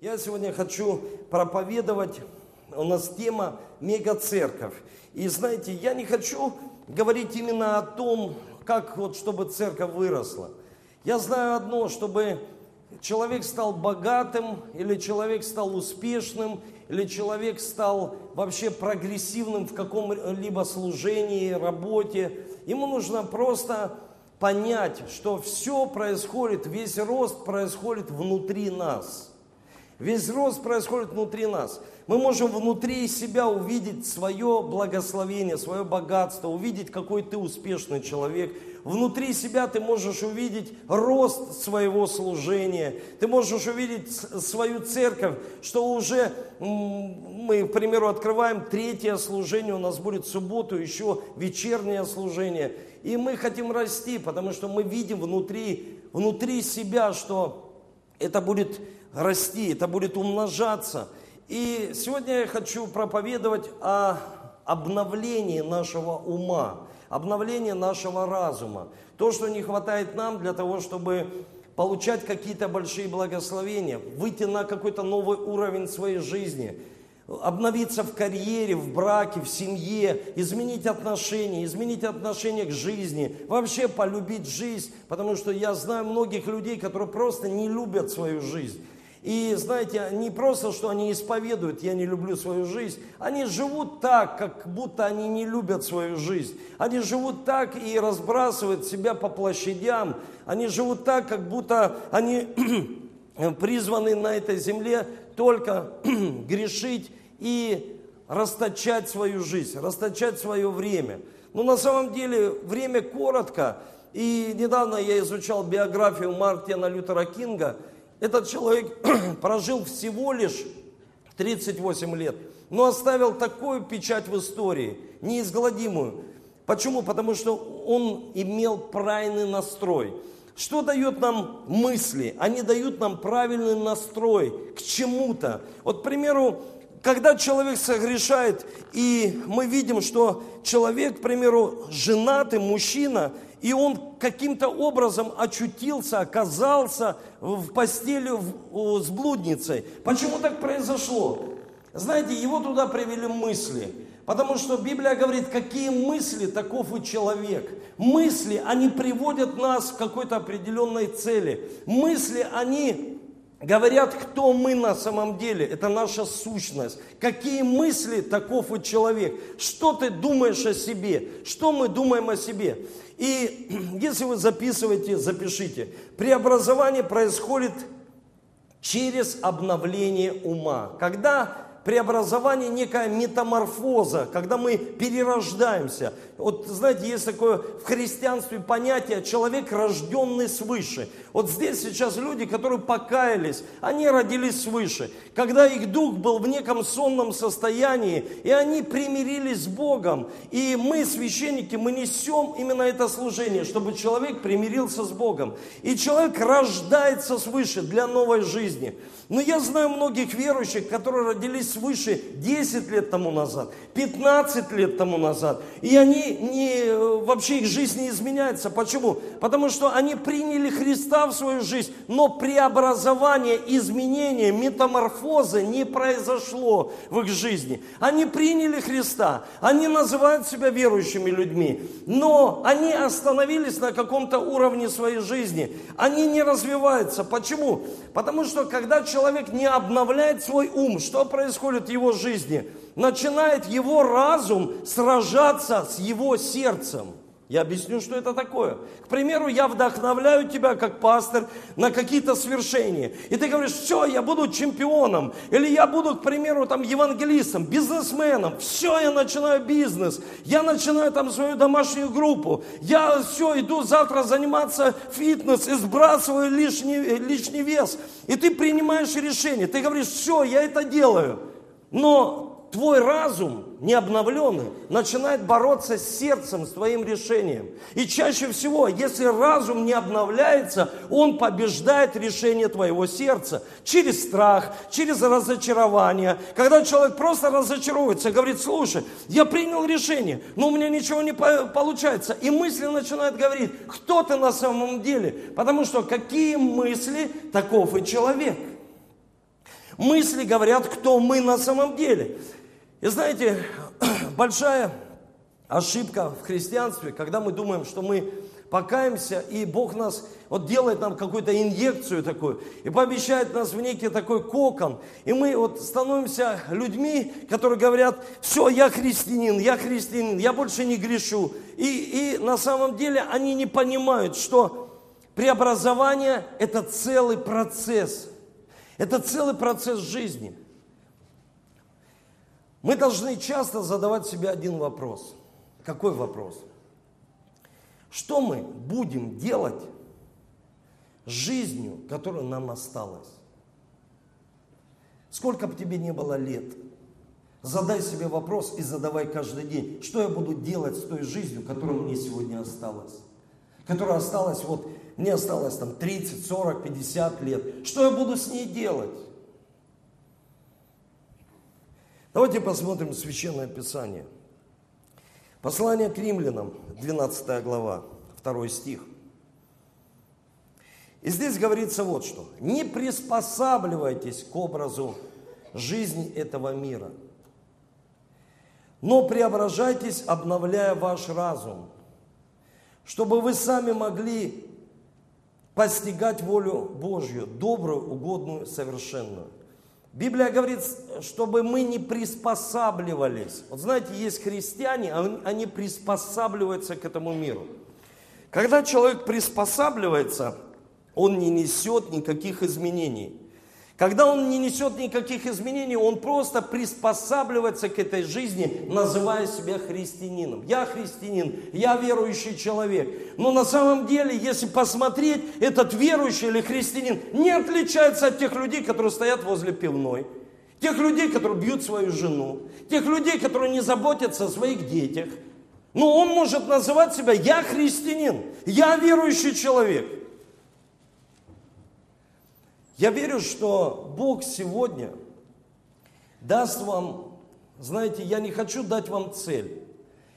Я сегодня хочу проповедовать, у нас тема мега-церковь. И знаете, я не хочу говорить именно о том, как вот чтобы церковь выросла. Я знаю одно, чтобы человек стал богатым, или человек стал успешным, или человек стал вообще прогрессивным в каком-либо служении, работе, ему нужно просто понять, что все происходит, весь рост происходит внутри нас – Весь рост происходит внутри нас. Мы можем внутри себя увидеть свое благословение, свое богатство, увидеть, какой ты успешный человек. Внутри себя ты можешь увидеть рост своего служения. Ты можешь увидеть свою церковь, что уже мы, к примеру, открываем третье служение, у нас будет в субботу еще вечернее служение. И мы хотим расти, потому что мы видим внутри, внутри себя, что это будет расти, это будет умножаться. И сегодня я хочу проповедовать о обновлении нашего ума, обновлении нашего разума. То, что не хватает нам для того, чтобы получать какие-то большие благословения, выйти на какой-то новый уровень своей жизни, обновиться в карьере, в браке, в семье, изменить отношения, изменить отношение к жизни, вообще полюбить жизнь, потому что я знаю многих людей, которые просто не любят свою жизнь. И знаете, не просто, что они исповедуют, я не люблю свою жизнь, они живут так, как будто они не любят свою жизнь. Они живут так и разбрасывают себя по площадям. Они живут так, как будто они призваны на этой земле только грешить и расточать свою жизнь, расточать свое время. Но на самом деле время коротко. И недавно я изучал биографию Мартина Лютера Кинга – этот человек прожил всего лишь 38 лет, но оставил такую печать в истории, неизгладимую. Почему? Потому что он имел правильный настрой. Что дает нам мысли? Они дают нам правильный настрой к чему-то. Вот, к примеру, когда человек согрешает, и мы видим, что человек, к примеру, женатый мужчина, и он каким-то образом очутился, оказался в постели с блудницей. Почему так произошло? Знаете, его туда привели мысли. Потому что Библия говорит, какие мысли, таков и человек. Мысли, они приводят нас к какой-то определенной цели. Мысли, они говорят, кто мы на самом деле. Это наша сущность. Какие мысли, таков и человек. Что ты думаешь о себе? Что мы думаем о себе? И если вы записываете, запишите. Преобразование происходит через обновление ума. Когда преобразование, некая метаморфоза, когда мы перерождаемся. Вот знаете, есть такое в христианстве понятие человек, рожденный свыше. Вот здесь сейчас люди, которые покаялись, они родились свыше. Когда их дух был в неком сонном состоянии, и они примирились с Богом. И мы, священники, мы несем именно это служение, чтобы человек примирился с Богом. И человек рождается свыше для новой жизни. Но я знаю многих верующих, которые родились свыше 10 лет тому назад, 15 лет тому назад. И они не, вообще их жизнь не изменяется. Почему? Потому что они приняли Христа в свою жизнь, но преобразование, изменение, метаморфоза не произошло в их жизни. Они приняли Христа, они называют себя верующими людьми, но они остановились на каком-то уровне своей жизни. Они не развиваются. Почему? Потому что когда человек не обновляет свой ум, что происходит в его жизни? Начинает его разум сражаться с его сердцем. Я объясню, что это такое. К примеру, я вдохновляю тебя как пастор на какие-то свершения. И ты говоришь, все, я буду чемпионом. Или я буду, к примеру, там евангелистом, бизнесменом. Все, я начинаю бизнес. Я начинаю там свою домашнюю группу. Я все, иду завтра заниматься фитнес и сбрасываю лишний, лишний вес. И ты принимаешь решение. Ты говоришь, все, я это делаю. Но твой разум не обновленный начинает бороться с сердцем, с твоим решением. И чаще всего, если разум не обновляется, он побеждает решение твоего сердца через страх, через разочарование. Когда человек просто разочаровывается, говорит, слушай, я принял решение, но у меня ничего не получается. И мысли начинают говорить, кто ты на самом деле? Потому что какие мысли, таков и человек. мысли говорят, кто мы на самом деле. И знаете, большая ошибка в христианстве, когда мы думаем, что мы покаемся, и Бог нас вот делает нам какую-то инъекцию такую, и пообещает нас в некий такой кокон, и мы вот становимся людьми, которые говорят, все, я христианин, я христианин, я больше не грешу. И, и на самом деле они не понимают, что преобразование – это целый процесс, это целый процесс жизни. Мы должны часто задавать себе один вопрос. Какой вопрос? Что мы будем делать с жизнью, которая нам осталась? Сколько бы тебе не было лет, задай себе вопрос и задавай каждый день, что я буду делать с той жизнью, которая мне сегодня осталась? Которая осталась, вот, мне осталось там 30, 40, 50 лет. Что я буду с ней делать? Давайте посмотрим Священное Писание – Послание к римлянам, 12 глава, 2 стих. И здесь говорится вот что. Не приспосабливайтесь к образу жизни этого мира, но преображайтесь, обновляя ваш разум, чтобы вы сами могли постигать волю Божью, добрую, угодную, совершенную. Библия говорит, чтобы мы не приспосабливались. Вот знаете, есть христиане, они приспосабливаются к этому миру. Когда человек приспосабливается, он не несет никаких изменений. Когда он не несет никаких изменений, он просто приспосабливается к этой жизни, называя себя христианином. Я христианин, я верующий человек. Но на самом деле, если посмотреть, этот верующий или христианин не отличается от тех людей, которые стоят возле пивной. Тех людей, которые бьют свою жену. Тех людей, которые не заботятся о своих детях. Но он может называть себя «я христианин», «я верующий человек». Я верю, что Бог сегодня даст вам, знаете, я не хочу дать вам цель.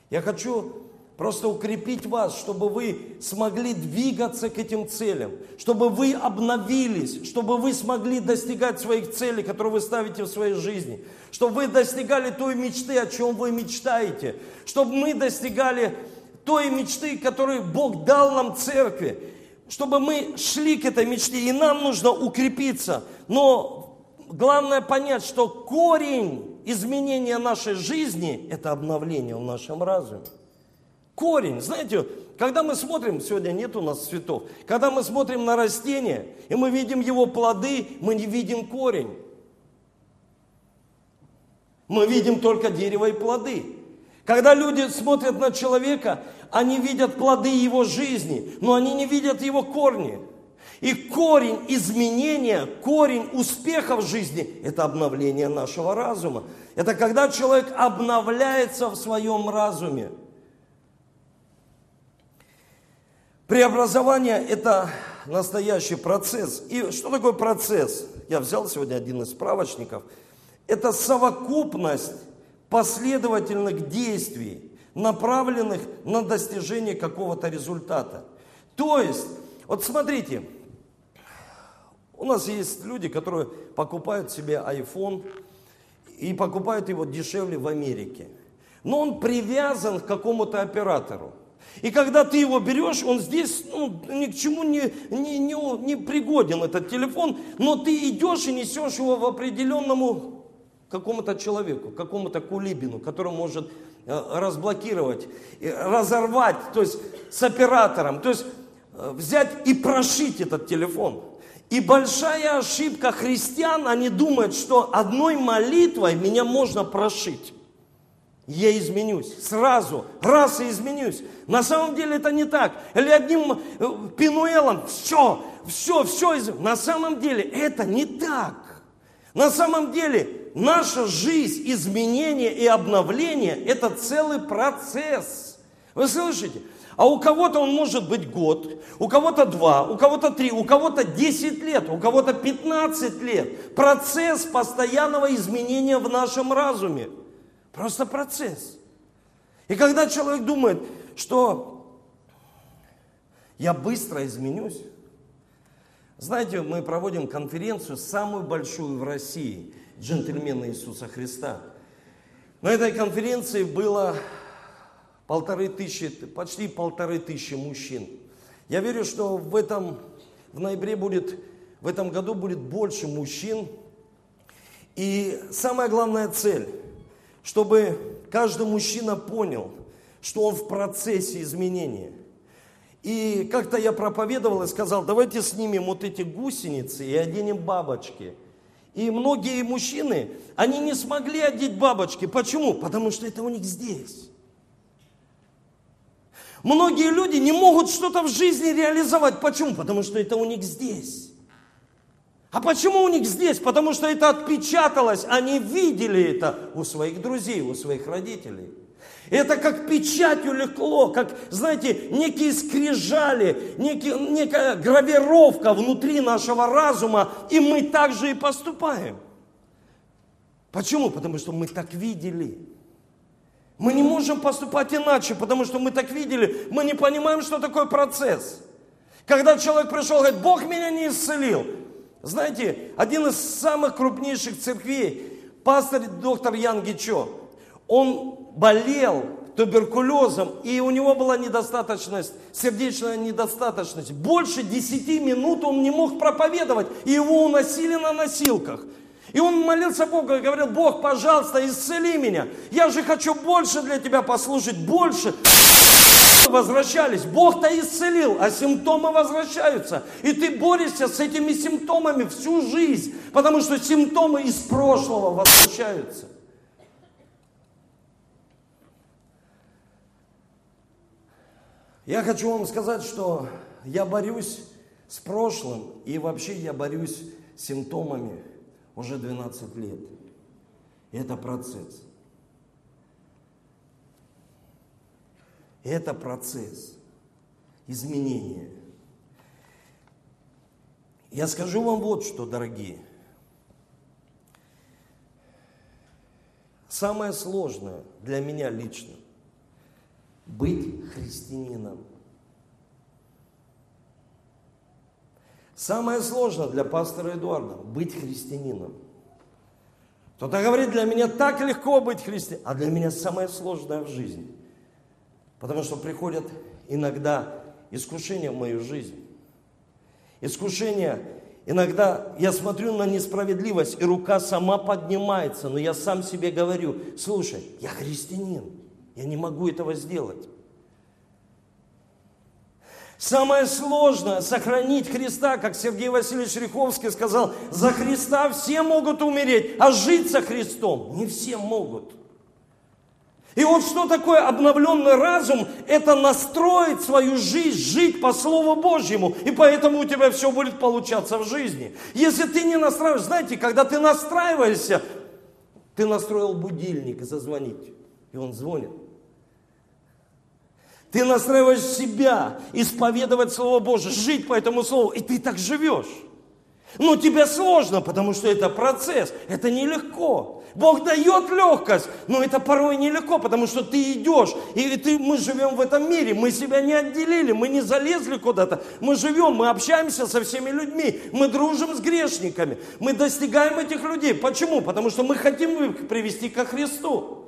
Я хочу просто укрепить вас, чтобы вы смогли двигаться к этим целям, чтобы вы обновились, чтобы вы смогли достигать своих целей, которые вы ставите в своей жизни, чтобы вы достигали той мечты, о чем вы мечтаете, чтобы мы достигали той мечты, которую Бог дал нам церкви чтобы мы шли к этой мечте, и нам нужно укрепиться. Но главное понять, что корень изменения нашей жизни – это обновление в нашем разуме. Корень. Знаете, когда мы смотрим, сегодня нет у нас цветов, когда мы смотрим на растение, и мы видим его плоды, мы не видим корень. Мы видим только дерево и плоды. Когда люди смотрят на человека, они видят плоды его жизни, но они не видят его корни. И корень изменения, корень успеха в жизни – это обновление нашего разума. Это когда человек обновляется в своем разуме. Преобразование – это настоящий процесс. И что такое процесс? Я взял сегодня один из справочников. Это совокупность последовательных действий, направленных на достижение какого-то результата. То есть, вот смотрите, у нас есть люди, которые покупают себе iPhone и покупают его дешевле в Америке. Но он привязан к какому-то оператору. И когда ты его берешь, он здесь ну, ни к чему не, не, не, не пригоден, этот телефон, но ты идешь и несешь его в определенному какому-то человеку, какому-то кулибину, который может разблокировать, разорвать, то есть с оператором, то есть э, взять и прошить этот телефон. И большая ошибка христиан, они думают, что одной молитвой меня можно прошить. Я изменюсь сразу, раз и изменюсь. На самом деле это не так. Или одним э, пинуэлом, все, все, все. На самом деле это не так. На самом деле наша жизнь, изменение и обновление – это целый процесс. Вы слышите? А у кого-то он может быть год, у кого-то два, у кого-то три, у кого-то десять лет, у кого-то пятнадцать лет. Процесс постоянного изменения в нашем разуме. Просто процесс. И когда человек думает, что я быстро изменюсь, Знаете, мы проводим конференцию, самую большую в России, джентльмены Иисуса Христа. На этой конференции было полторы тысячи, почти полторы тысячи мужчин. Я верю, что в этом, в ноябре будет, в этом году будет больше мужчин. И самая главная цель, чтобы каждый мужчина понял, что он в процессе изменения – и как-то я проповедовал и сказал, давайте снимем вот эти гусеницы и оденем бабочки. И многие мужчины, они не смогли одеть бабочки. Почему? Потому что это у них здесь. Многие люди не могут что-то в жизни реализовать. Почему? Потому что это у них здесь. А почему у них здесь? Потому что это отпечаталось, они видели это у своих друзей, у своих родителей. Это как печатью лекло, как, знаете, некие скрижали, некие, некая гравировка внутри нашего разума, и мы так же и поступаем. Почему? Потому что мы так видели. Мы не можем поступать иначе, потому что мы так видели, мы не понимаем, что такое процесс. Когда человек пришел говорит, Бог меня не исцелил. Знаете, один из самых крупнейших церквей, пастор доктор Ян Гичо, он болел туберкулезом, и у него была недостаточность, сердечная недостаточность. Больше 10 минут он не мог проповедовать, и его уносили на носилках. И он молился Богу и говорил, Бог, пожалуйста, исцели меня. Я же хочу больше для тебя послужить, больше. Возвращались. Бог-то исцелил, а симптомы возвращаются. И ты борешься с этими симптомами всю жизнь, потому что симптомы из прошлого возвращаются. Я хочу вам сказать, что я борюсь с прошлым и вообще я борюсь с симптомами уже 12 лет. И это процесс. Это процесс изменения. Я скажу вам вот что, дорогие. Самое сложное для меня лично быть христианином. Самое сложное для пастора Эдуарда – быть христианином. Кто-то говорит, для меня так легко быть христианином, а для меня самое сложное в жизни. Потому что приходят иногда искушения в мою жизнь. Искушения, иногда я смотрю на несправедливость, и рука сама поднимается, но я сам себе говорю, слушай, я христианин, я не могу этого сделать. Самое сложное – сохранить Христа, как Сергей Васильевич Риховский сказал, за Христа все могут умереть, а жить со Христом не все могут. И вот что такое обновленный разум? Это настроить свою жизнь, жить по Слову Божьему. И поэтому у тебя все будет получаться в жизни. Если ты не настраиваешь, знаете, когда ты настраиваешься, ты настроил будильник зазвонить, и он звонит. Ты настраиваешь себя исповедовать Слово Божие, жить по этому Слову, и ты так живешь. Но тебе сложно, потому что это процесс, это нелегко. Бог дает легкость, но это порой нелегко, потому что ты идешь, и ты, мы живем в этом мире, мы себя не отделили, мы не залезли куда-то, мы живем, мы общаемся со всеми людьми, мы дружим с грешниками, мы достигаем этих людей. Почему? Потому что мы хотим их привести ко Христу.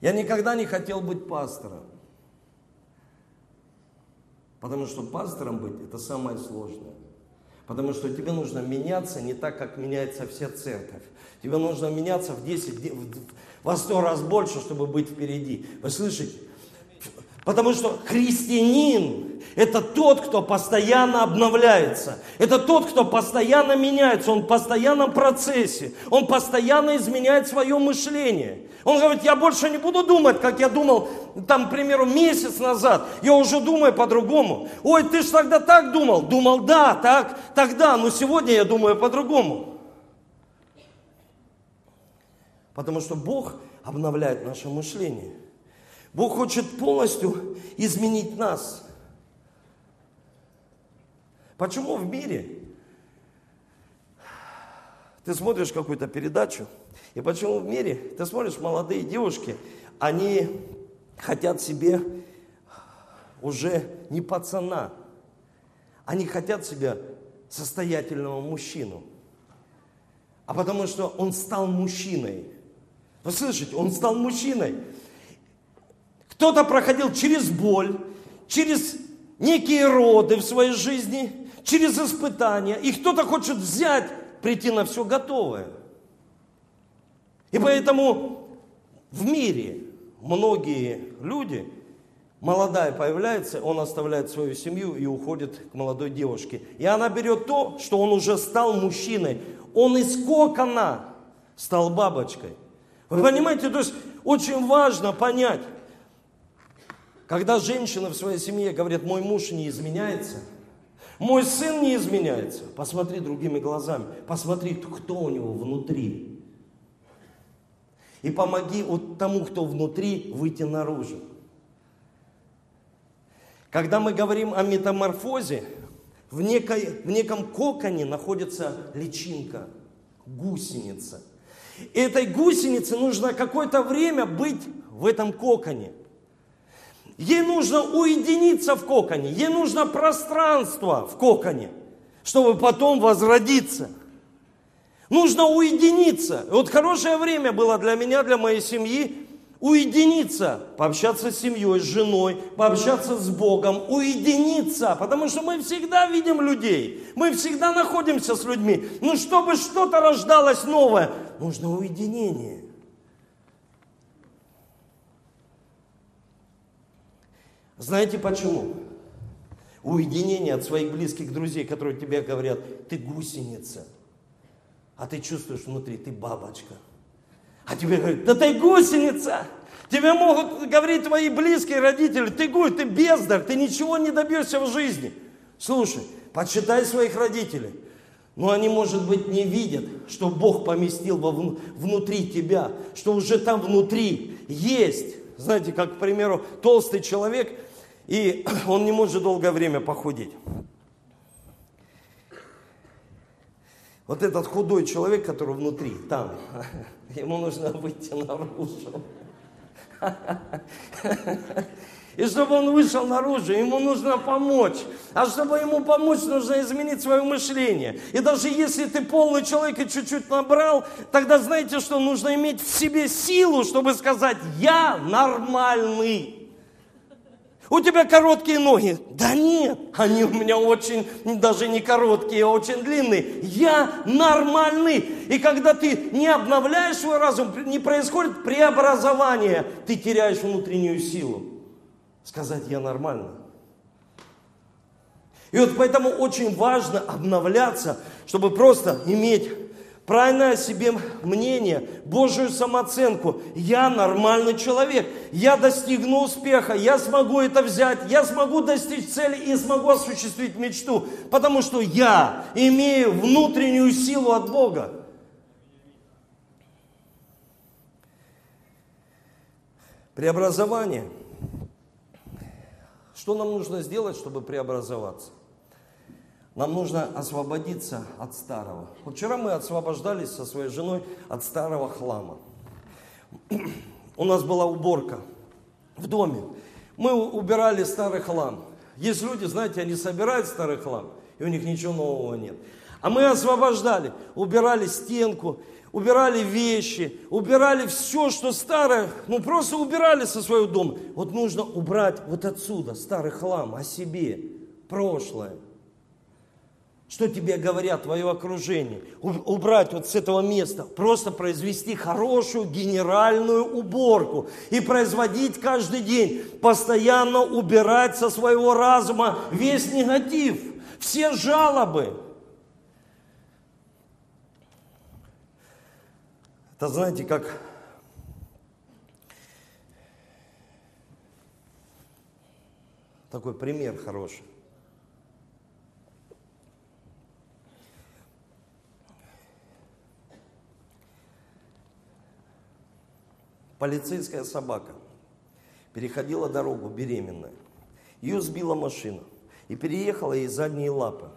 Я никогда не хотел быть пастором. Потому что пастором быть – это самое сложное. Потому что тебе нужно меняться не так, как меняется вся церковь. Тебе нужно меняться в 10, во 100 раз больше, чтобы быть впереди. Вы слышите? Потому что христианин – это тот, кто постоянно обновляется. Это тот, кто постоянно меняется. Он в постоянном процессе. Он постоянно изменяет свое мышление. Он говорит, я больше не буду думать, как я думал, там, к примеру, месяц назад. Я уже думаю по-другому. Ой, ты же тогда так думал. Думал, да, так, тогда, но сегодня я думаю по-другому. Потому что Бог обновляет наше мышление. Бог хочет полностью изменить нас. Почему в мире ты смотришь какую-то передачу, и почему в мире ты смотришь молодые девушки, они хотят себе уже не пацана. Они хотят себя состоятельного мужчину. А потому что он стал мужчиной. Вы слышите, он стал мужчиной. Кто-то проходил через боль, через некие роды в своей жизни, через испытания. И кто-то хочет взять, прийти на все готовое. И поэтому в мире многие люди, молодая появляется, он оставляет свою семью и уходит к молодой девушке. И она берет то, что он уже стал мужчиной. Он из кокона стал бабочкой. Вы понимаете, то есть очень важно понять, когда женщина в своей семье говорит, мой муж не изменяется, мой сын не изменяется, посмотри другими глазами, посмотри, кто у него внутри. И помоги вот тому, кто внутри, выйти наружу. Когда мы говорим о метаморфозе, в, некой, в неком коконе находится личинка, гусеница. И этой гусенице нужно какое-то время быть в этом коконе. Ей нужно уединиться в коконе, ей нужно пространство в коконе, чтобы потом возродиться. Нужно уединиться. вот хорошее время было для меня, для моей семьи, уединиться, пообщаться с семьей, с женой, пообщаться с Богом, уединиться, потому что мы всегда видим людей, мы всегда находимся с людьми. Но чтобы что-то рождалось новое, нужно уединение. Знаете почему? Уединение от своих близких друзей, которые тебе говорят, ты гусеница, а ты чувствуешь внутри, ты бабочка. А тебе говорят, да ты гусеница, Тебе могут говорить твои близкие родители, ты гусь, ты бездарь, ты ничего не добьешься в жизни. Слушай, почитай своих родителей. Но они, может быть, не видят, что Бог поместил во, внутри тебя, что уже там внутри есть. Знаете, как, к примеру, толстый человек, и он не может долгое время похудеть. Вот этот худой человек, который внутри, там, ему нужно выйти наружу. И чтобы он вышел наружу, ему нужно помочь. А чтобы ему помочь, нужно изменить свое мышление. И даже если ты полный человек и чуть-чуть набрал, тогда знаете, что нужно иметь в себе силу, чтобы сказать, я нормальный. У тебя короткие ноги. Да нет, они у меня очень, даже не короткие, а очень длинные. Я нормальный. И когда ты не обновляешь свой разум, не происходит преобразование, ты теряешь внутреннюю силу. Сказать я нормально. И вот поэтому очень важно обновляться, чтобы просто иметь правильное о себе мнение, Божию самооценку. Я нормальный человек, я достигну успеха, я смогу это взять, я смогу достичь цели и смогу осуществить мечту, потому что я имею внутреннюю силу от Бога. Преобразование. Что нам нужно сделать, чтобы преобразоваться? Нам нужно освободиться от старого. Вот вчера мы освобождались со своей женой от старого хлама. У нас была уборка в доме. Мы убирали старый хлам. Есть люди, знаете, они собирают старый хлам, и у них ничего нового нет. А мы освобождали, убирали стенку, убирали вещи, убирали все, что старое, ну просто убирали со своего дома. Вот нужно убрать вот отсюда старый хлам о себе, прошлое. Что тебе говорят твое окружение? Убрать вот с этого места, просто произвести хорошую генеральную уборку и производить каждый день, постоянно убирать со своего разума весь негатив, все жалобы. Это знаете, как такой пример хороший. Полицейская собака переходила дорогу беременная. Ее сбила машина и переехала ей задние лапы.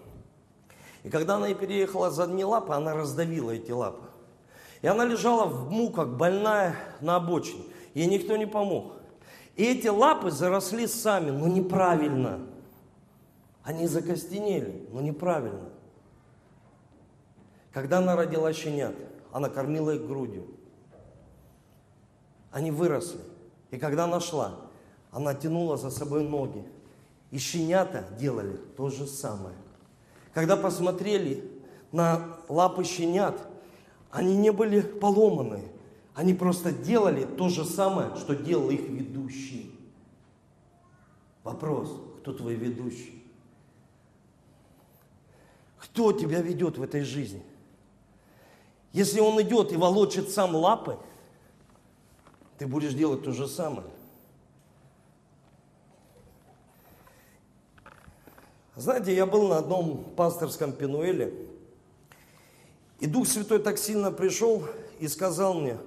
И когда она и переехала задние лапы, она раздавила эти лапы. И она лежала в муках, больная на обочине. Ей никто не помог. И эти лапы заросли сами, но неправильно. Они закостенели, но неправильно. Когда она родила щенят, она кормила их грудью. Они выросли. И когда она шла, она тянула за собой ноги. И щенята делали то же самое. Когда посмотрели на лапы щенят, они не были поломаны. Они просто делали то же самое, что делал их ведущий. Вопрос, кто твой ведущий? Кто тебя ведет в этой жизни? Если он идет и волочит сам лапы, ты будешь делать то же самое. Знаете, я был на одном пасторском пенуэле, и Дух Святой так сильно пришел и сказал мне,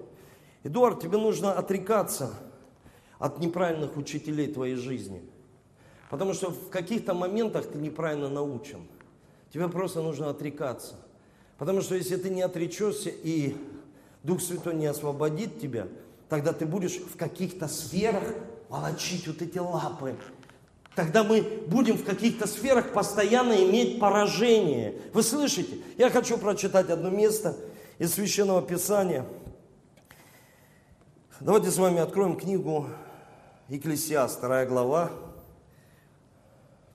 Эдуард, тебе нужно отрекаться от неправильных учителей твоей жизни. Потому что в каких-то моментах ты неправильно научен. Тебе просто нужно отрекаться. Потому что если ты не отречешься и Дух Святой не освободит тебя, тогда ты будешь в каких-то сферах волочить вот эти лапы. Тогда мы будем в каких-то сферах постоянно иметь поражение. Вы слышите? Я хочу прочитать одно место из Священного Писания. Давайте с вами откроем книгу Екклесиаст, 2 глава,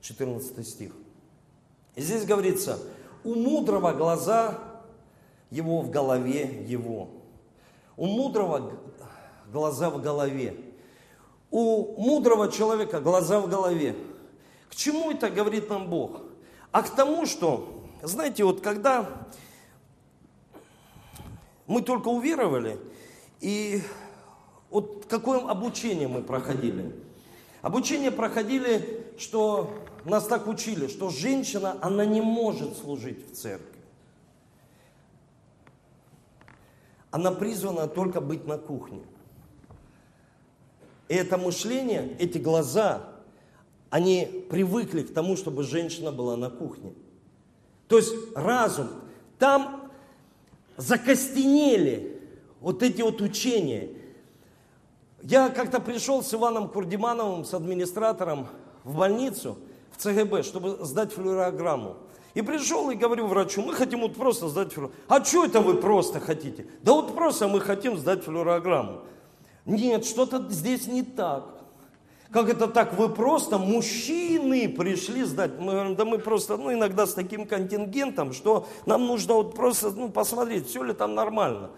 14 стих. И здесь говорится, у мудрого глаза его в голове его. У мудрого глаза в голове. У мудрого человека глаза в голове. К чему это говорит нам Бог? А к тому, что, знаете, вот когда мы только уверовали, и вот какое обучение мы проходили? Обучение проходили, что нас так учили, что женщина, она не может служить в церкви. Она призвана только быть на кухне. И это мышление, эти глаза, они привыкли к тому, чтобы женщина была на кухне. То есть разум, там закостенели вот эти вот учения. Я как-то пришел с Иваном Курдимановым, с администратором, в больницу, в ЦГБ, чтобы сдать флюорограмму. И пришел и говорю врачу, мы хотим вот просто сдать флюорограмму. А что это вы просто хотите? Да вот просто мы хотим сдать флюорограмму. Нет, что-то здесь не так. Как это так? Вы просто мужчины пришли сдать. Мы говорим, да мы просто, ну, иногда с таким контингентом, что нам нужно вот просто, ну, посмотреть, все ли там нормально.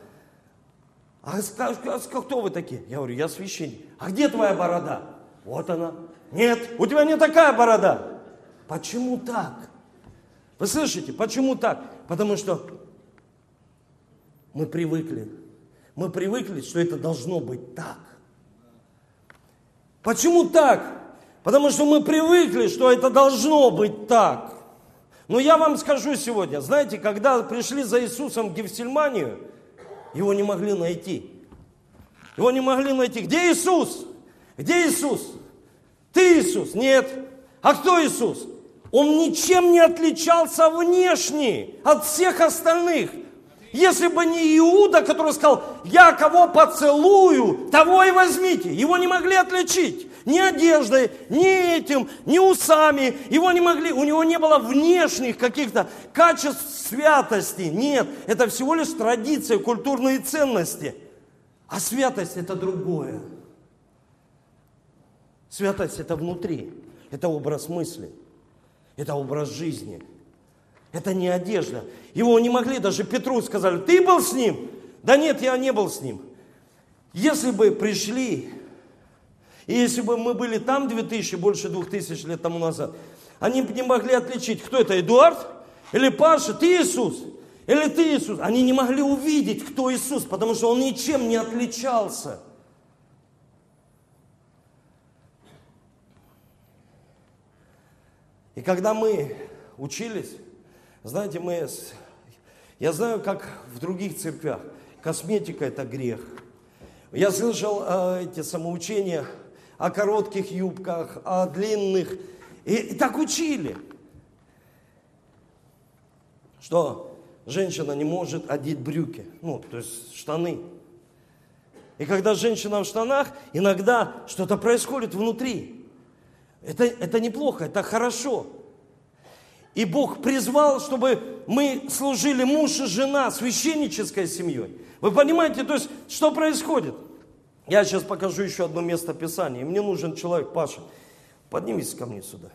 А, а кто вы такие? Я говорю, я священник. А где твоя борода? Вот она. Нет, у тебя не такая борода. Почему так? Вы слышите, почему так? Потому что мы привыкли. Мы привыкли, что это должно быть так. Почему так? Потому что мы привыкли, что это должно быть так. Но я вам скажу сегодня, знаете, когда пришли за Иисусом в Гефсельманию, его не могли найти. Его не могли найти. Где Иисус? Где Иисус? Ты Иисус? Нет. А кто Иисус? Он ничем не отличался внешне от всех остальных. Если бы не Иуда, который сказал, я кого поцелую, того и возьмите. Его не могли отличить ни одеждой, ни этим, ни усами. Его не могли, у него не было внешних каких-то качеств святости. Нет, это всего лишь традиция, культурные ценности. А святость это другое. Святость это внутри, это образ мысли, это образ жизни. Это не одежда. Его не могли, даже Петру сказали, ты был с ним? Да нет, я не был с ним. Если бы пришли, и если бы мы были там 2000, больше 2000 лет тому назад, они бы не могли отличить, кто это, Эдуард или Паша, ты Иисус, или ты Иисус. Они не могли увидеть, кто Иисус, потому что он ничем не отличался. И когда мы учились, знаете, мы, я знаю, как в других церквях, косметика это грех. Я слышал э, эти самоучения о коротких юбках, о длинных. И, и так учили, что женщина не может одеть брюки, ну, то есть штаны. И когда женщина в штанах, иногда что-то происходит внутри. Это, это неплохо, это хорошо. И Бог призвал, чтобы мы служили муж и жена, священнической семьей. Вы понимаете, то есть, что происходит? Я сейчас покажу еще одно место Писания. Мне нужен человек, Паша. Поднимись ко мне сюда.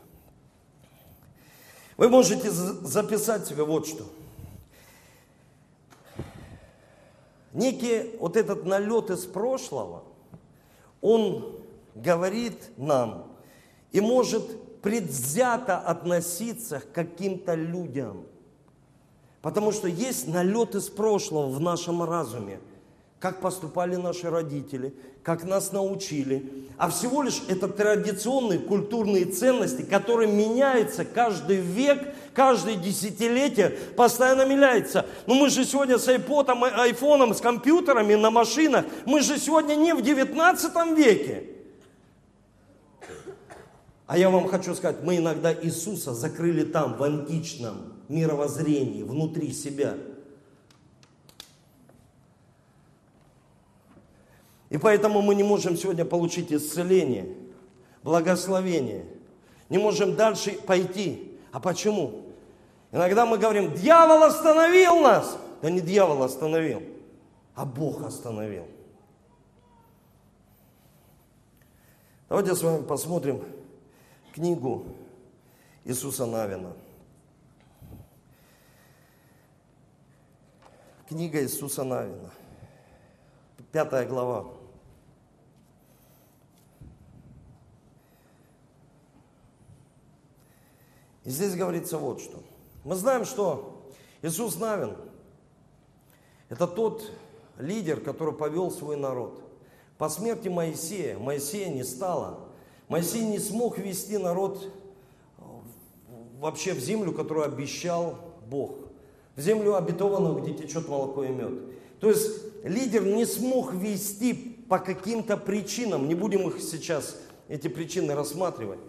Вы можете записать себе вот что. Некий вот этот налет из прошлого, он говорит нам и может предвзято относиться к каким-то людям. Потому что есть налет из прошлого в нашем разуме. Как поступали наши родители, как нас научили. А всего лишь это традиционные культурные ценности, которые меняются каждый век, каждое десятилетие, постоянно меняется. Но мы же сегодня с айподом, айфоном, с компьютерами на машинах, мы же сегодня не в 19 веке. А я вам хочу сказать, мы иногда Иисуса закрыли там, в античном мировоззрении, внутри себя. И поэтому мы не можем сегодня получить исцеление, благословение. Не можем дальше пойти. А почему? Иногда мы говорим, дьявол остановил нас. Да не дьявол остановил, а Бог остановил. Давайте с вами посмотрим книгу Иисуса Навина. Книга Иисуса Навина. Пятая глава. И здесь говорится вот что. Мы знаем, что Иисус Навин – это тот лидер, который повел свой народ. По смерти Моисея, Моисея не стало – Моисей не смог вести народ вообще в землю, которую обещал Бог. В землю обетованную, где течет молоко и мед. То есть лидер не смог вести по каким-то причинам. Не будем их сейчас, эти причины рассматривать.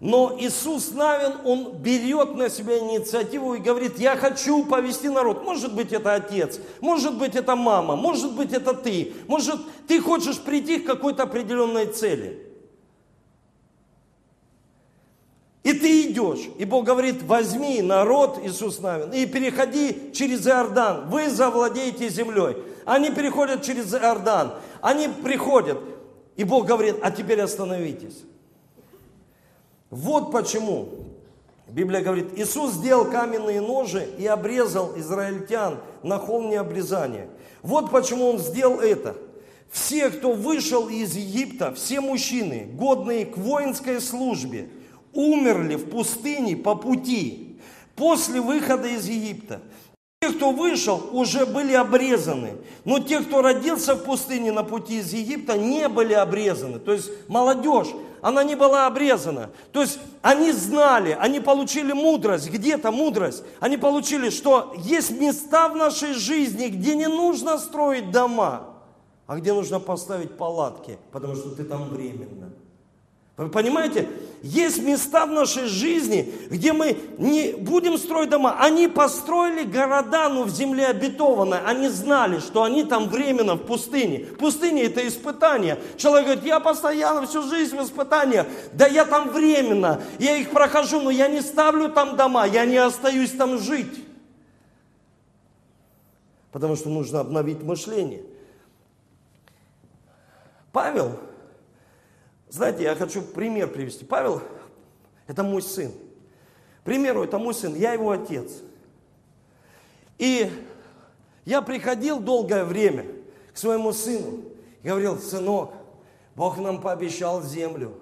Но Иисус Навин, он берет на себя инициативу и говорит, я хочу повести народ. Может быть, это отец, может быть, это мама, может быть, это ты. Может, ты хочешь прийти к какой-то определенной цели. И ты идешь. И Бог говорит, возьми народ, Иисус Навин, и переходи через Иордан. Вы завладеете землей. Они переходят через Иордан. Они приходят. И Бог говорит, а теперь остановитесь. Вот почему Библия говорит, Иисус сделал каменные ножи и обрезал израильтян на холме обрезания. Вот почему Он сделал это. Все, кто вышел из Египта, все мужчины, годные к воинской службе – умерли в пустыне по пути после выхода из Египта. Те, кто вышел, уже были обрезаны. Но те, кто родился в пустыне на пути из Египта, не были обрезаны. То есть молодежь, она не была обрезана. То есть они знали, они получили мудрость, где-то мудрость. Они получили, что есть места в нашей жизни, где не нужно строить дома, а где нужно поставить палатки, потому что ты там временно. Вы понимаете, есть места в нашей жизни, где мы не будем строить дома. Они построили города, но в земле обетованной. Они знали, что они там временно в пустыне. Пустыня это испытание. Человек говорит, я постоянно всю жизнь в испытаниях. Да я там временно, я их прохожу, но я не ставлю там дома, я не остаюсь там жить. Потому что нужно обновить мышление. Павел знаете, я хочу пример привести. Павел – это мой сын. Примеру, это мой сын, я его отец. И я приходил долгое время к своему сыну и говорил, сынок, Бог нам пообещал землю.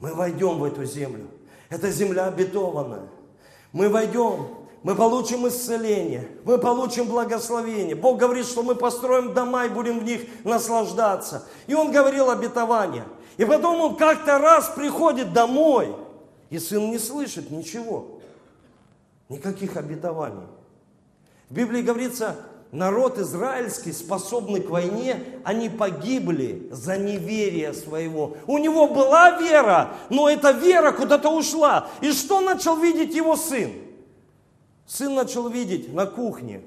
Мы войдем в эту землю. Это земля обетованная. Мы войдем, мы получим исцеление, мы получим благословение. Бог говорит, что мы построим дома и будем в них наслаждаться. И он говорил обетование – и потом он как-то раз приходит домой, и сын не слышит ничего, никаких обетований. В Библии говорится, народ израильский, способный к войне, они погибли за неверие своего. У него была вера, но эта вера куда-то ушла. И что начал видеть его сын? Сын начал видеть на кухне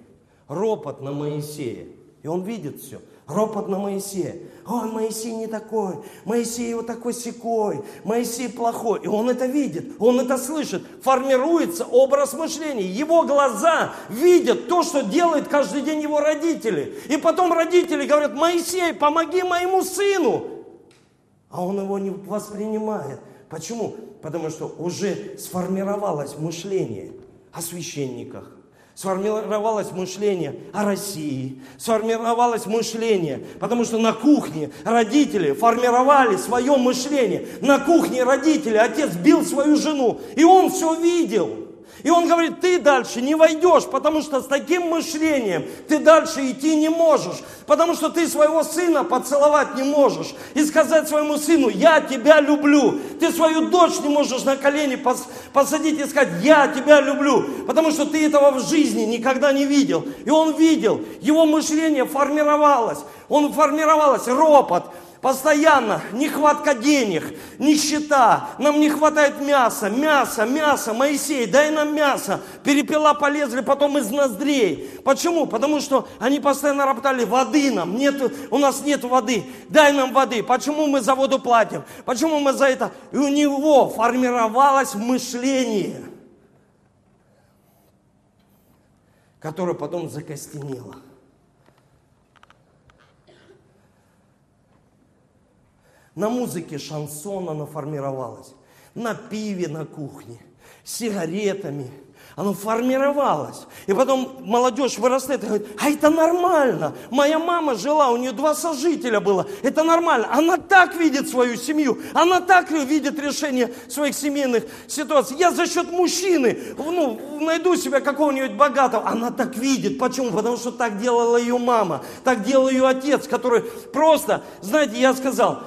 ропот на Моисея. И он видит все. Ропот на Моисея. Ой, Моисей не такой, Моисей вот такой секой, Моисей плохой. И он это видит, он это слышит. Формируется образ мышления. Его глаза видят то, что делают каждый день его родители. И потом родители говорят, Моисей, помоги моему сыну. А он его не воспринимает. Почему? Потому что уже сформировалось мышление о священниках, сформировалось мышление о России, сформировалось мышление, потому что на кухне родители формировали свое мышление. На кухне родители, отец бил свою жену, и он все видел. И он говорит, ты дальше не войдешь, потому что с таким мышлением ты дальше идти не можешь. Потому что ты своего сына поцеловать не можешь. И сказать своему сыну, я тебя люблю. Ты свою дочь не можешь на колени посадить и сказать, я тебя люблю. Потому что ты этого в жизни никогда не видел. И он видел, его мышление формировалось. Он формировалось, ропот, Постоянно нехватка денег, нищета, нам не хватает мяса, мяса, мяса, Моисей, дай нам мясо. Перепела полезли потом из ноздрей. Почему? Потому что они постоянно роптали, воды нам, нет, у нас нет воды, дай нам воды. Почему мы за воду платим? Почему мы за это? И у него формировалось мышление, которое потом закостенело. На музыке шансона она формировалась, на пиве на кухне, сигаретами. Оно формировалось. И потом молодежь вырастает и говорит, а это нормально. Моя мама жила, у нее два сожителя было. Это нормально. Она так видит свою семью. Она так видит решение своих семейных ситуаций. Я за счет мужчины ну, найду себе какого-нибудь богатого. Она так видит. Почему? Потому что так делала ее мама. Так делал ее отец, который просто, знаете, я сказал,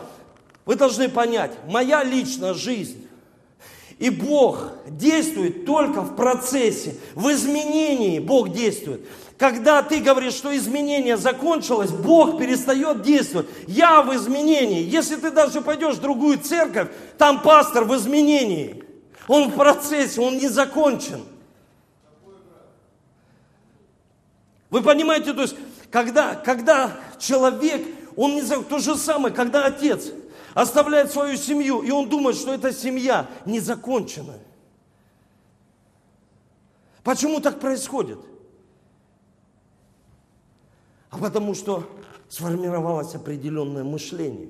вы должны понять, моя личная жизнь и Бог действует только в процессе, в изменении Бог действует. Когда ты говоришь, что изменение закончилось, Бог перестает действовать. Я в изменении. Если ты даже пойдешь в другую церковь, там пастор в изменении. Он в процессе, он не закончен. Вы понимаете, то есть, когда, когда человек, он не то же самое, когда отец, оставляет свою семью, и он думает, что эта семья не закончена. Почему так происходит? А потому что сформировалось определенное мышление.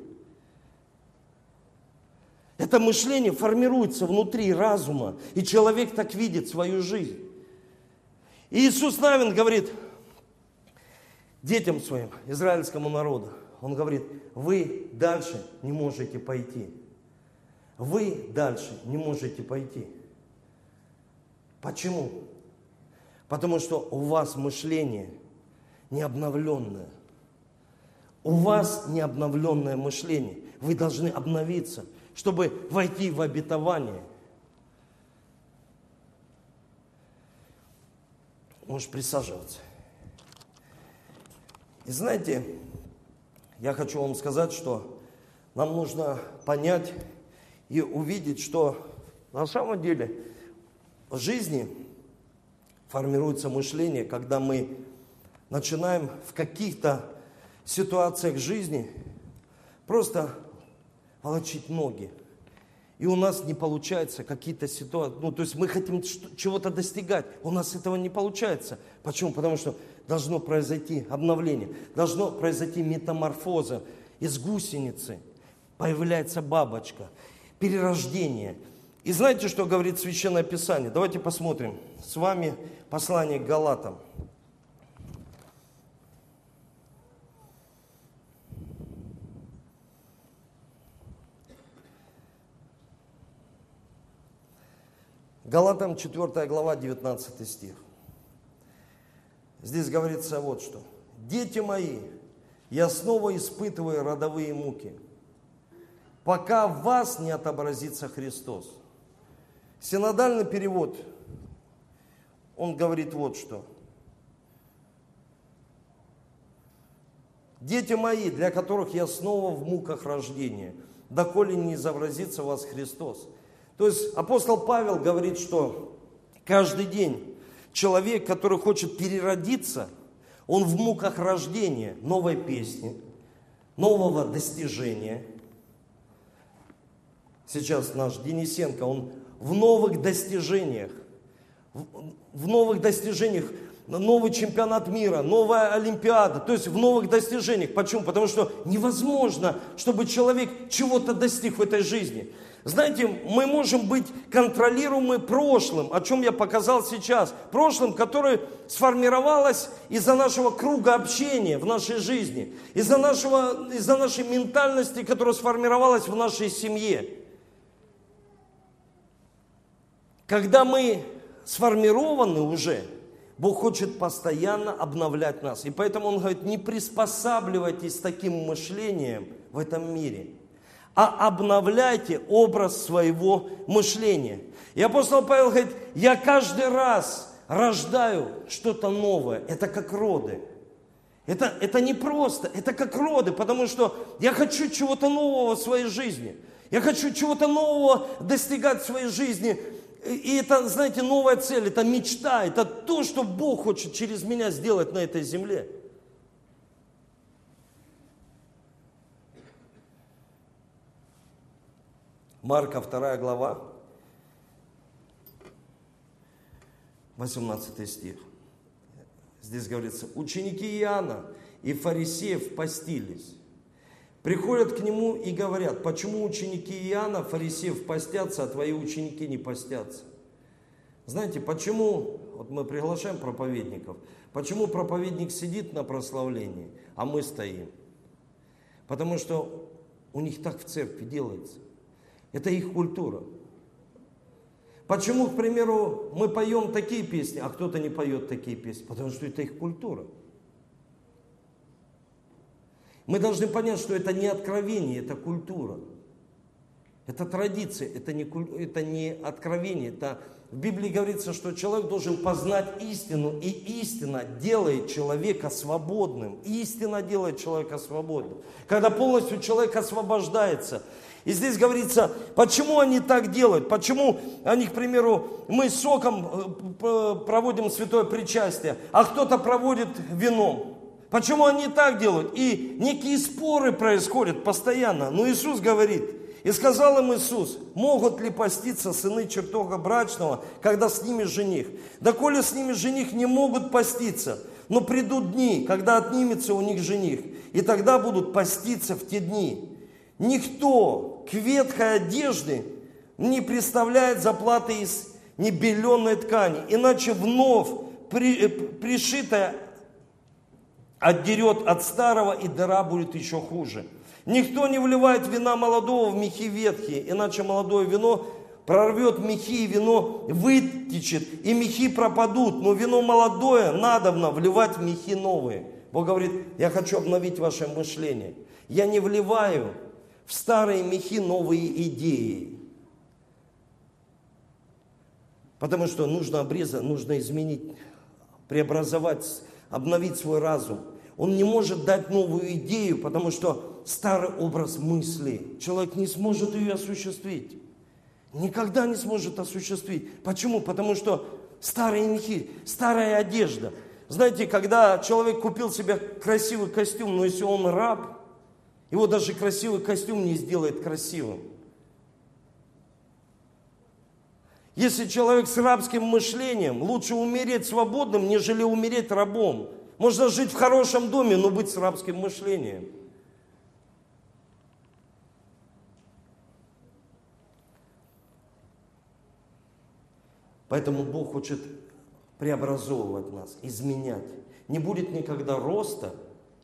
Это мышление формируется внутри разума, и человек так видит свою жизнь. И Иисус Навин говорит детям своим, израильскому народу, он говорит, вы дальше не можете пойти. Вы дальше не можете пойти. Почему? Потому что у вас мышление не обновленное. У вас не обновленное мышление. Вы должны обновиться, чтобы войти в обетование. Можешь присаживаться. И знаете, я хочу вам сказать, что нам нужно понять и увидеть, что на самом деле в жизни формируется мышление, когда мы начинаем в каких-то ситуациях жизни просто волочить ноги. И у нас не получается какие-то ситуации, ну то есть мы хотим чего-то достигать, у нас этого не получается. Почему? Потому что должно произойти обновление, должно произойти метаморфоза. Из гусеницы появляется бабочка, перерождение. И знаете, что говорит Священное Писание? Давайте посмотрим с вами послание к Галатам. Галатам 4 глава, 19 стих. Здесь говорится вот что. Дети мои, я снова испытываю родовые муки, пока в вас не отобразится Христос. Синодальный перевод, он говорит вот что. Дети мои, для которых я снова в муках рождения, доколе не изобразится вас Христос. То есть апостол Павел говорит, что каждый день человек, который хочет переродиться, Он в муках рождения новой песни, нового достижения. Сейчас наш Денисенко, он в новых достижениях, в, в новых достижениях, новый чемпионат мира, новая Олимпиада, то есть в новых достижениях. Почему? Потому что невозможно, чтобы человек чего-то достиг в этой жизни. Знаете, мы можем быть контролируемы прошлым, о чем я показал сейчас. Прошлым, которое сформировалось из-за нашего круга общения в нашей жизни, из-за, нашего, из-за нашей ментальности, которая сформировалась в нашей семье. Когда мы сформированы уже, Бог хочет постоянно обновлять нас. И поэтому Он говорит, не приспосабливайтесь таким мышлением в этом мире – а обновляйте образ своего мышления. И апостол Павел говорит, я каждый раз рождаю что-то новое. Это как роды. Это, это не просто, это как роды, потому что я хочу чего-то нового в своей жизни. Я хочу чего-то нового достигать в своей жизни. И это, знаете, новая цель, это мечта, это то, что Бог хочет через меня сделать на этой земле. Марка 2 глава, 18 стих. Здесь говорится, ученики Иоанна и фарисеев постились. Приходят к нему и говорят, почему ученики Иоанна, фарисеев постятся, а твои ученики не постятся? Знаете, почему, вот мы приглашаем проповедников, почему проповедник сидит на прославлении, а мы стоим? Потому что у них так в церкви делается. Это их культура. Почему, к примеру, мы поем такие песни, а кто-то не поет такие песни? Потому что это их культура. Мы должны понять, что это не откровение, это культура. Это традиция, это не, это не откровение, это в Библии говорится, что человек должен познать истину, и истина делает человека свободным. Истина делает человека свободным. Когда полностью человек освобождается, и здесь говорится, почему они так делают, почему они, к примеру, мы соком э, проводим святое причастие, а кто-то проводит вином. Почему они так делают? И некие споры происходят постоянно. Но Иисус говорит, и сказал им Иисус, могут ли поститься сыны чертога брачного, когда с ними жених? Да коли с ними жених не могут поститься, но придут дни, когда отнимется у них жених, и тогда будут поститься в те дни. Никто к ветхой одежде не представляет заплаты из небеленной ткани, иначе вновь при, э, пришитая отдерет от старого, и дыра будет еще хуже. Никто не вливает вина молодого в мехи ветхие, иначе молодое вино прорвет мехи, и вино вытечет, и мехи пропадут. Но вино молодое надобно вливать в мехи новые. Бог говорит, я хочу обновить ваше мышление. Я не вливаю в старые мехи новые идеи. Потому что нужно обрезать, нужно изменить, преобразовать, обновить свой разум. Он не может дать новую идею, потому что старый образ мысли, человек не сможет ее осуществить. Никогда не сможет осуществить. Почему? Потому что старые мехи, старая одежда. Знаете, когда человек купил себе красивый костюм, но если он раб, его даже красивый костюм не сделает красивым. Если человек с рабским мышлением, лучше умереть свободным, нежели умереть рабом. Можно жить в хорошем доме, но быть с рабским мышлением. Поэтому Бог хочет преобразовывать нас, изменять. Не будет никогда роста,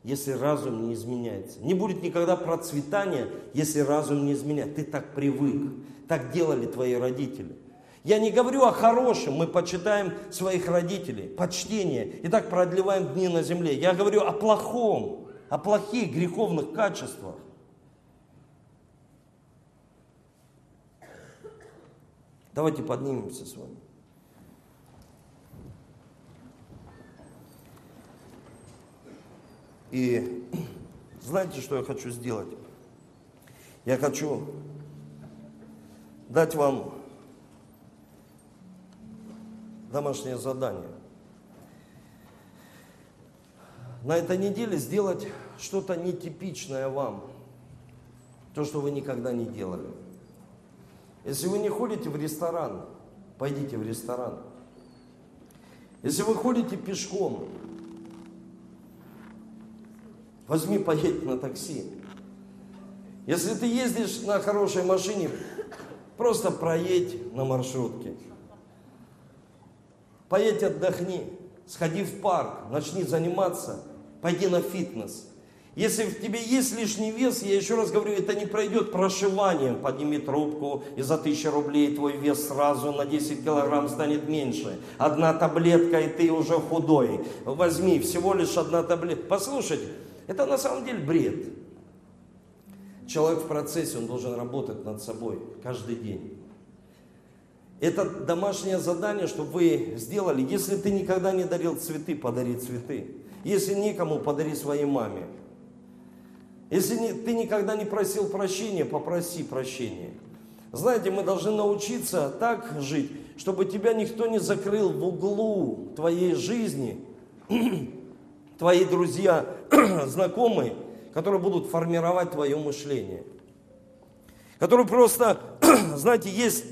если разум не изменяется. Не будет никогда процветания, если разум не изменяется. Ты так привык, так делали твои родители. Я не говорю о хорошем, мы почитаем своих родителей, почтение, и так продлеваем дни на земле. Я говорю о плохом, о плохих греховных качествах. Давайте поднимемся с вами. И знаете, что я хочу сделать? Я хочу дать вам домашнее задание. на этой неделе сделать что-то нетипичное вам. То, что вы никогда не делали. Если вы не ходите в ресторан, пойдите в ресторан. Если вы ходите пешком, возьми, поедь на такси. Если ты ездишь на хорошей машине, просто проедь на маршрутке. Поедь отдохни, сходи в парк, начни заниматься, пойди на фитнес. Если в тебе есть лишний вес, я еще раз говорю, это не пройдет прошиванием. Подними трубку, и за тысячу рублей твой вес сразу на 10 килограмм станет меньше. Одна таблетка, и ты уже худой. Возьми, всего лишь одна таблетка. Послушайте, это на самом деле бред. Человек в процессе, он должен работать над собой каждый день. Это домашнее задание, чтобы вы сделали. Если ты никогда не дарил цветы, подари цветы. Если никому, подари своей маме. Если не, ты никогда не просил прощения, попроси прощения. Знаете, мы должны научиться так жить, чтобы тебя никто не закрыл в углу твоей жизни, твои друзья, знакомые, которые будут формировать твое мышление. Которые просто, знаете, есть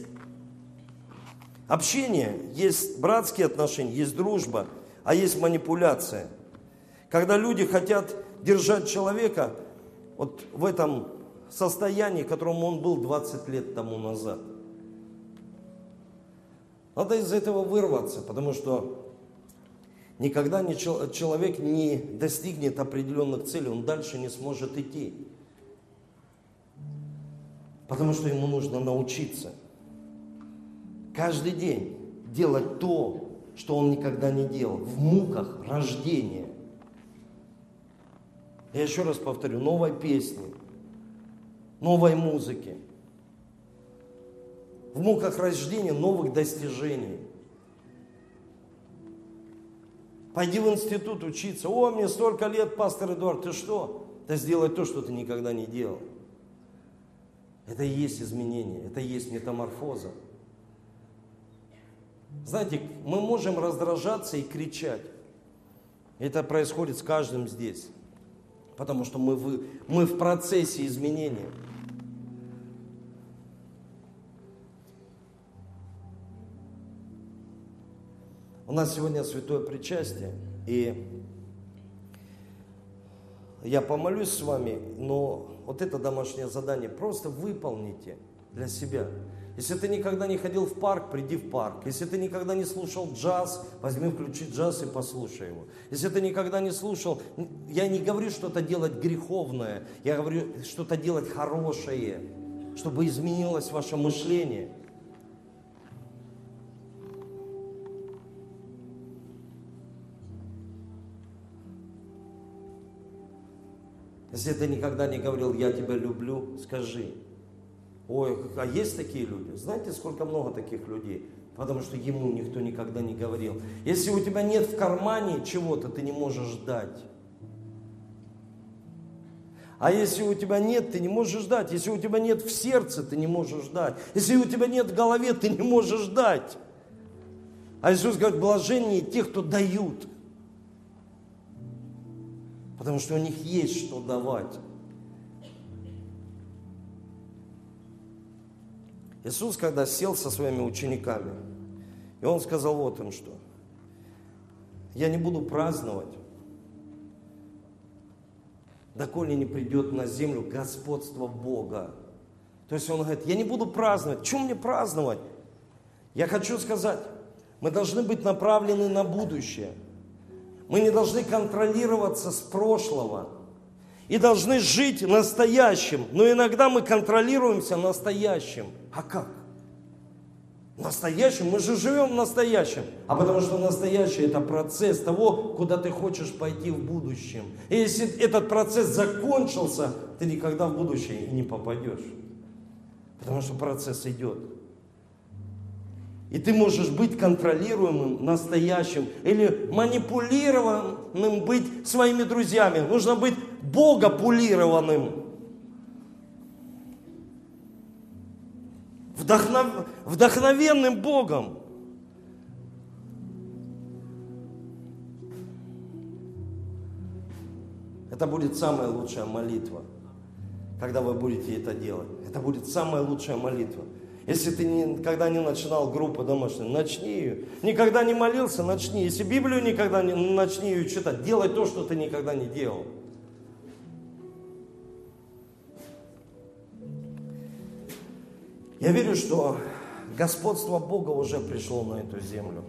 общение, есть братские отношения, есть дружба, а есть манипуляция. Когда люди хотят держать человека вот в этом состоянии, в котором он был 20 лет тому назад. Надо из этого вырваться, потому что никогда не, человек не достигнет определенных целей, он дальше не сможет идти. Потому что ему нужно научиться каждый день делать то, что он никогда не делал, в муках рождения. Я еще раз повторю, новой песни, новой музыки, в муках рождения новых достижений. Пойди в институт учиться. О, мне столько лет, пастор Эдуард, ты что? Да сделай то, что ты никогда не делал. Это и есть изменение, это и есть метаморфоза. Знаете, мы можем раздражаться и кричать. Это происходит с каждым здесь потому что мы в, мы в процессе изменения. У нас сегодня святое причастие, и я помолюсь с вами, но вот это домашнее задание просто выполните для себя. Если ты никогда не ходил в парк, приди в парк. Если ты никогда не слушал джаз, возьми, включи джаз и послушай его. Если ты никогда не слушал, я не говорю что-то делать греховное, я говорю что-то делать хорошее, чтобы изменилось ваше мышление. Если ты никогда не говорил, я тебя люблю, скажи. Ой, а есть такие люди? Знаете, сколько много таких людей? Потому что ему никто никогда не говорил. Если у тебя нет в кармане чего-то, ты не можешь дать. А если у тебя нет, ты не можешь ждать. Если у тебя нет в сердце, ты не можешь ждать. Если у тебя нет в голове, ты не можешь ждать. А Иисус говорит, блажение тех, кто дают. Потому что у них есть что давать. Иисус, когда сел со своими учениками, и Он сказал вот им что. Я не буду праздновать, доколе не придет на землю господство Бога. То есть Он говорит, я не буду праздновать. Чем мне праздновать? Я хочу сказать, мы должны быть направлены на будущее. Мы не должны контролироваться с прошлого и должны жить настоящим. Но иногда мы контролируемся настоящим. А как? Настоящим? Мы же живем в настоящем. А потому что настоящее это процесс того, куда ты хочешь пойти в будущем. И если этот процесс закончился, ты никогда в будущее не попадешь. Потому что процесс идет. И ты можешь быть контролируемым, настоящим, или манипулированным быть своими друзьями. Нужно быть богопулированным. Вдохнов... Вдохновенным Богом. Это будет самая лучшая молитва, когда вы будете это делать. Это будет самая лучшая молитва. Если ты никогда не начинал группу домашнюю, начни ее. Никогда не молился, начни. Если Библию никогда не начни ее читать, делай то, что ты никогда не делал. Я верю, что господство Бога уже пришло на эту землю.